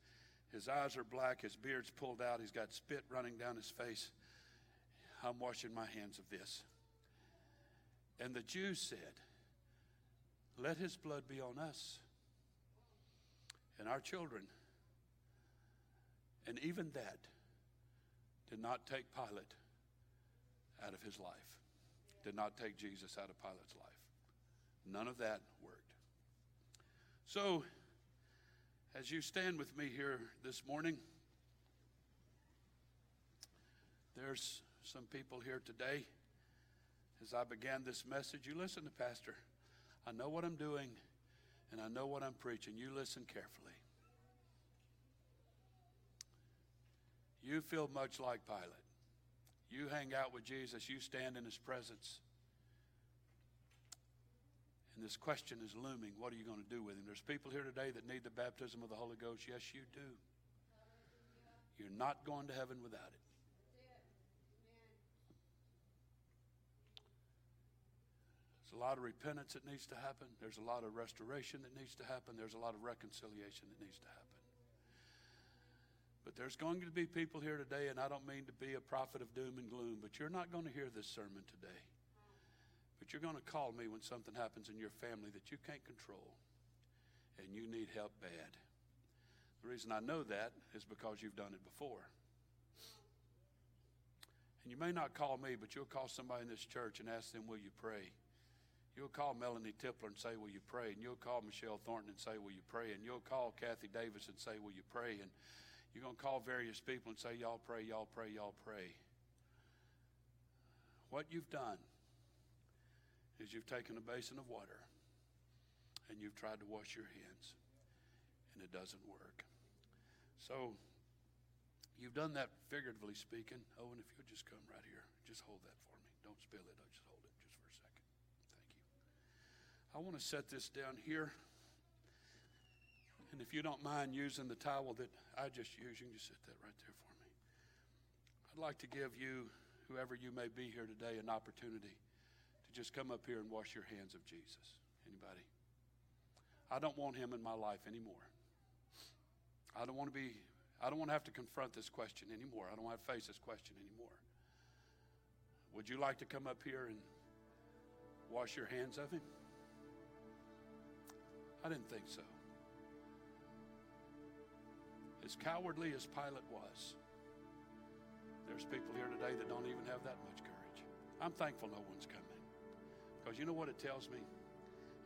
His eyes are black. His beard's pulled out. He's got spit running down his face. I'm washing my hands of this. And the Jews said, Let his blood be on us and our children. And even that did not take Pilate out of his life, did not take Jesus out of Pilate's life. None of that worked. So, as you stand with me here this morning, there's some people here today. As I began this message, you listen to Pastor. I know what I'm doing and I know what I'm preaching. You listen carefully. You feel much like Pilate. You hang out with Jesus, you stand in his presence. And this question is looming what are you going to do with him? There's people here today that need the baptism of the Holy Ghost. Yes, you do. You're not going to heaven without it. There's a lot of repentance that needs to happen. There's a lot of restoration that needs to happen. There's a lot of reconciliation that needs to happen. But there's going to be people here today, and I don't mean to be a prophet of doom and gloom, but you're not going to hear this sermon today. But you're going to call me when something happens in your family that you can't control, and you need help bad. The reason I know that is because you've done it before. And you may not call me, but you'll call somebody in this church and ask them, Will you pray? You'll call Melanie Tipler and say, Will you pray? And you'll call Michelle Thornton and say, Will you pray? And you'll call Kathy Davis and say, Will you pray? And you're going to call various people and say, Y'all pray, y'all pray, y'all pray. What you've done is you've taken a basin of water and you've tried to wash your hands, and it doesn't work. So, you've done that figuratively speaking. Owen, if you'll just come right here, just hold that for me. Don't spill it. I'll just hold it just for a second. Thank you. I want to set this down here. And if you don't mind using the towel that I just used, you can just sit that right there for me. I'd like to give you, whoever you may be here today, an opportunity to just come up here and wash your hands of Jesus. Anybody? I don't want him in my life anymore. I don't want to be, I don't want to have to confront this question anymore. I don't want to face this question anymore. Would you like to come up here and wash your hands of him? I didn't think so. As cowardly as Pilate was, there's people here today that don't even have that much courage. I'm thankful no one's coming. Because you know what it tells me?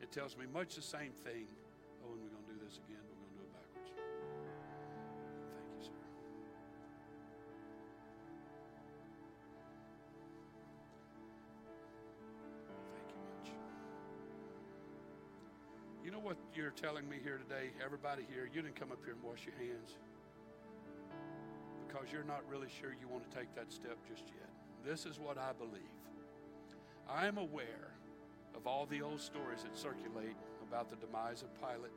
It tells me much the same thing. Oh, and we're going to do this again. You're telling me here today? Everybody here, you didn't come up here and wash your hands because you're not really sure you want to take that step just yet. This is what I believe. I am aware of all the old stories that circulate about the demise of Pilate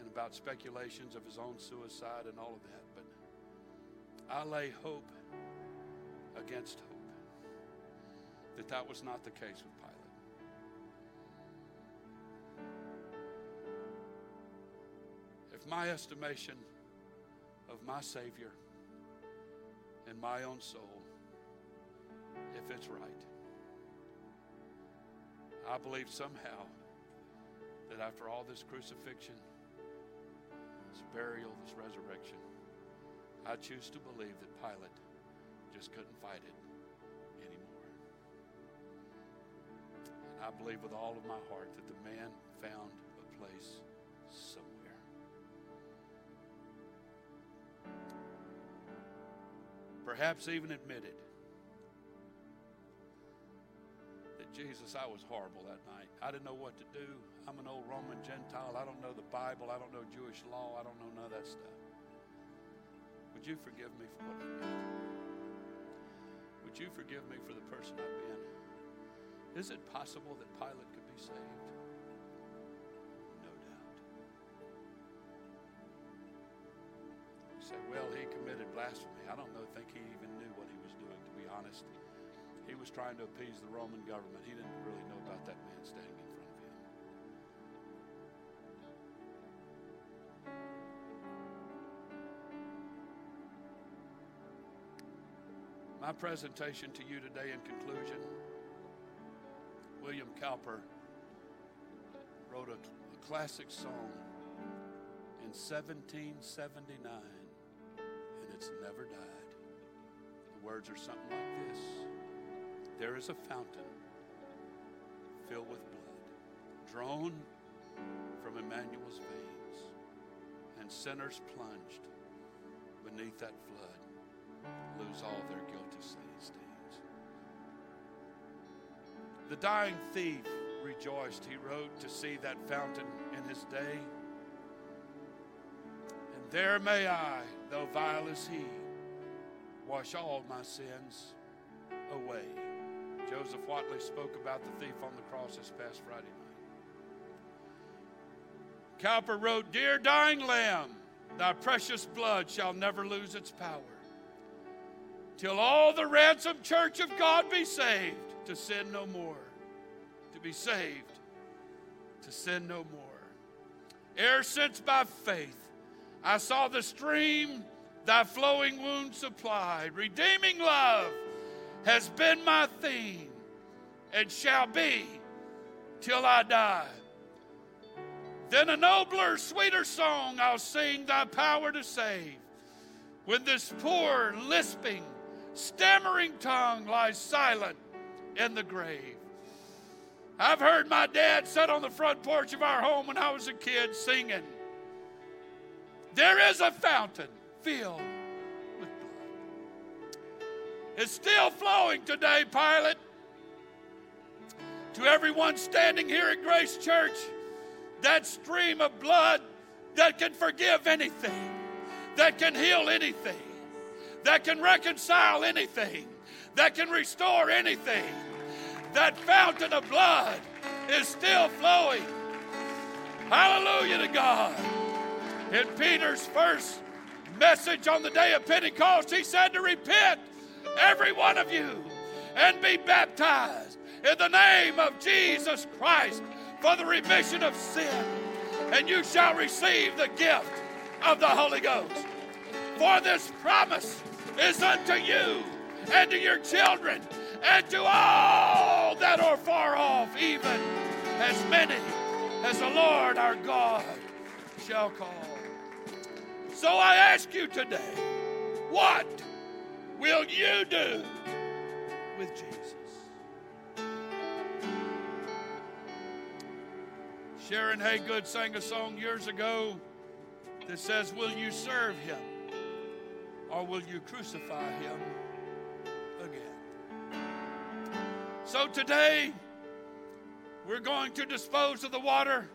and about speculations of his own suicide and all of that, but I lay hope against hope that that was not the case with If my estimation of my Savior and my own soul, if it's right, I believe somehow that after all this crucifixion, this burial, this resurrection, I choose to believe that Pilate just couldn't fight it anymore. And I believe with all of my heart that the man found a place somewhere. Perhaps even admitted that Jesus, I was horrible that night. I didn't know what to do. I'm an old Roman Gentile. I don't know the Bible. I don't know Jewish law. I don't know none of that stuff. Would you forgive me for what I did? Would you forgive me for the person I've been? Is it possible that Pilate could be saved? Say, well, he committed blasphemy. I don't know, think he even knew what he was doing, to be honest. He was trying to appease the Roman government. He didn't really know about that man standing in front of him. My presentation to you today in conclusion William Cowper wrote a, a classic song in 1779, it's never died. The words are something like this There is a fountain filled with blood, drawn from Emmanuel's veins, and sinners plunged beneath that flood lose all their guilty stains. The dying thief rejoiced, he wrote, to see that fountain in his day. There may I, though vile as he, wash all my sins away. Joseph Watley spoke about the thief on the cross this past Friday night. Cowper wrote, Dear dying lamb, thy precious blood shall never lose its power till all the ransomed church of God be saved, to sin no more. To be saved, to sin no more. Ere since by faith I saw the stream thy flowing wound supplied, redeeming love has been my theme and shall be till I die. Then a nobler, sweeter song I'll sing thy power to save. When this poor, lisping, stammering tongue lies silent in the grave. I've heard my dad sit on the front porch of our home when I was a kid singing, There is a fountain filled with blood. It's still flowing today, Pilate. To everyone standing here at Grace Church, that stream of blood that can forgive anything, that can heal anything, that can reconcile anything, that can restore anything. That fountain of blood is still flowing. Hallelujah to God. In Peter's first message on the day of Pentecost, he said to repent, every one of you, and be baptized in the name of Jesus Christ for the remission of sin, and you shall receive the gift of the Holy Ghost. For this promise is unto you and to your children and to all that are far off, even as many as the Lord our God shall call. So I ask you today, what will you do with Jesus? Sharon Haygood sang a song years ago that says, Will you serve him or will you crucify him again? So today, we're going to dispose of the water.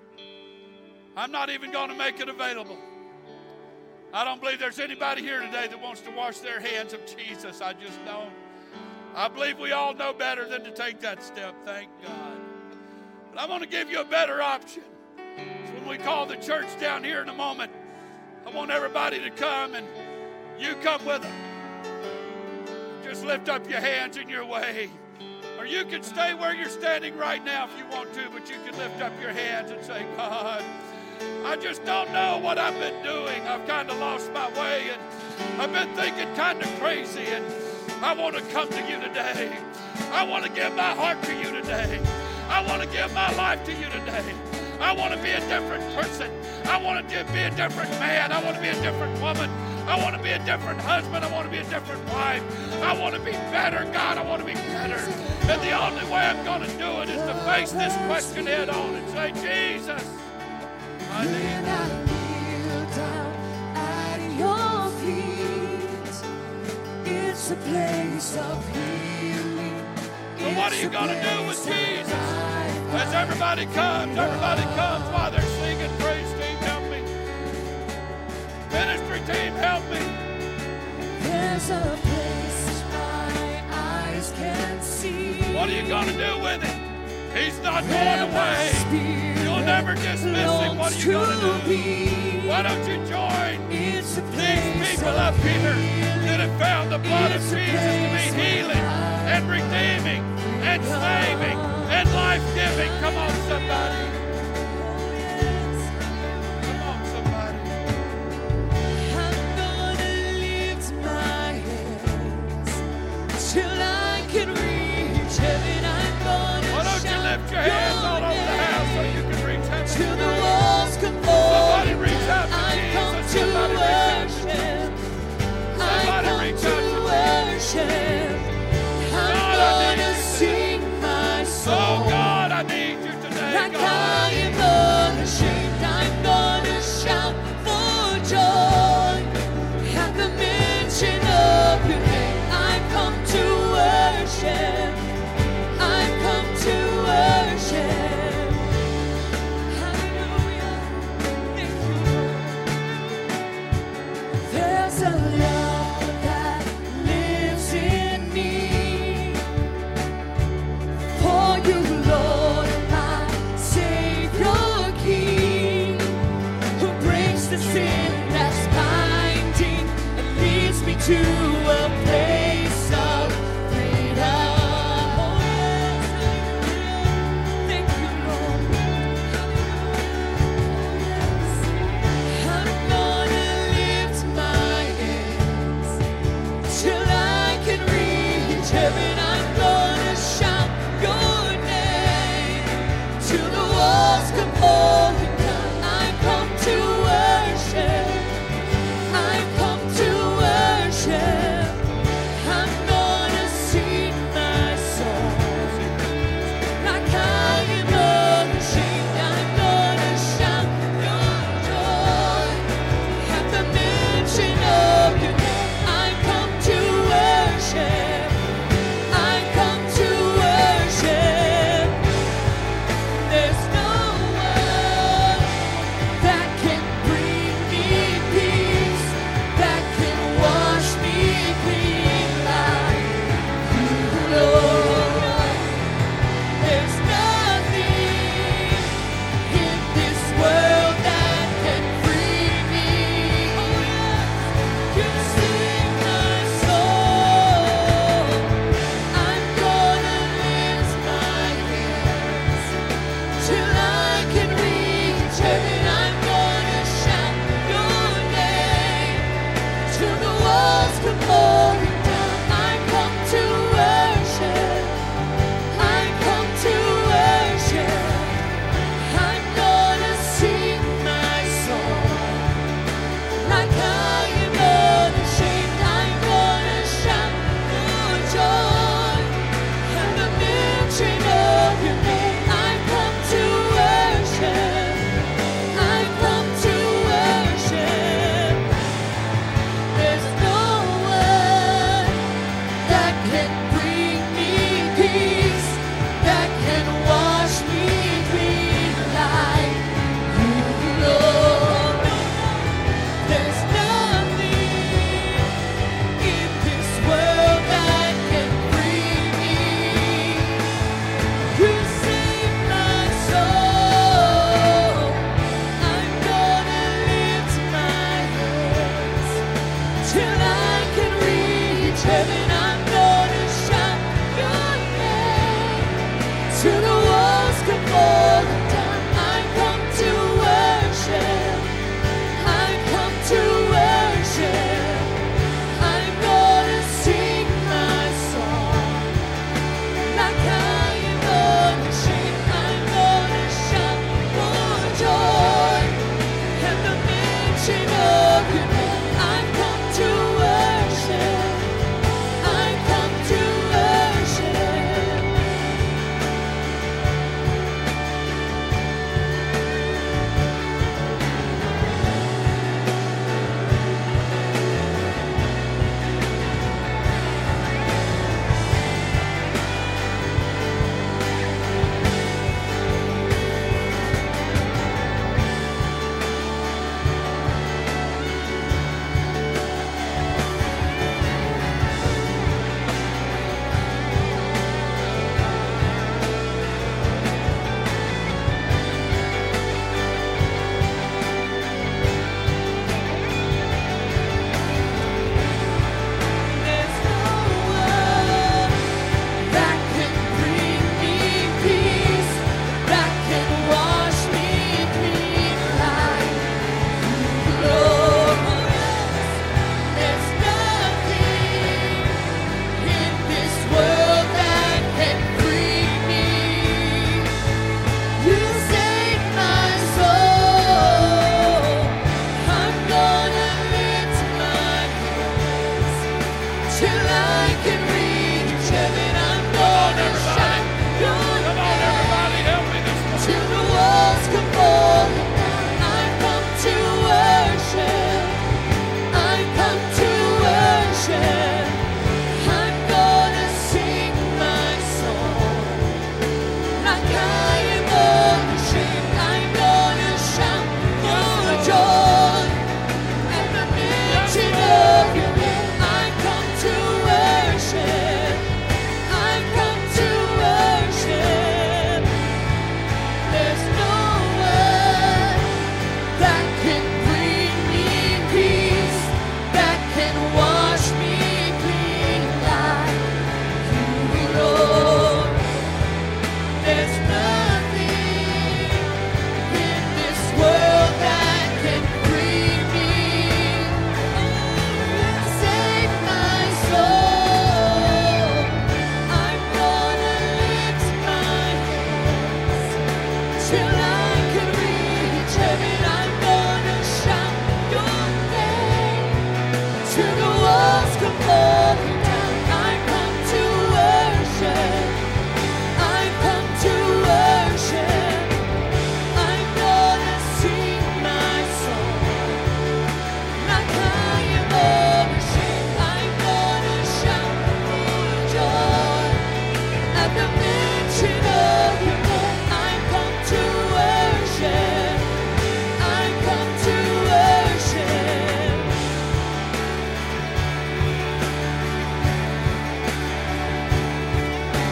I'm not even going to make it available. I don't believe there's anybody here today that wants to wash their hands of Jesus. I just don't. I believe we all know better than to take that step, thank God. But I'm going to give you a better option. So when we call the church down here in a moment, I want everybody to come and you come with them. Just lift up your hands in your way. Or you can stay where you're standing right now if you want to, but you can lift up your hands and say, God, I just don't know what I've been doing. I've kind of lost my way and I've been thinking kind of crazy and I want to come to you today. I want to give my heart to you today. I want to give my life to you today. I want to be a different person. I want to be a different man. I want to be a different woman. I want to be a different husband. I want to be a different wife. I want to be better, God. I want to be better. And the only way I'm going to do it is to face this question head on and say, Jesus, what are you a going to do with Jesus? As everybody comes, everybody comes while they're singing. Praise team, help me. Ministry team, help me. There's a place my eyes can see. What are you going to do with it? He's not going away. Never dismiss him. What are you going to do? Why don't you join these people up here that have found the blood of Jesus to be healing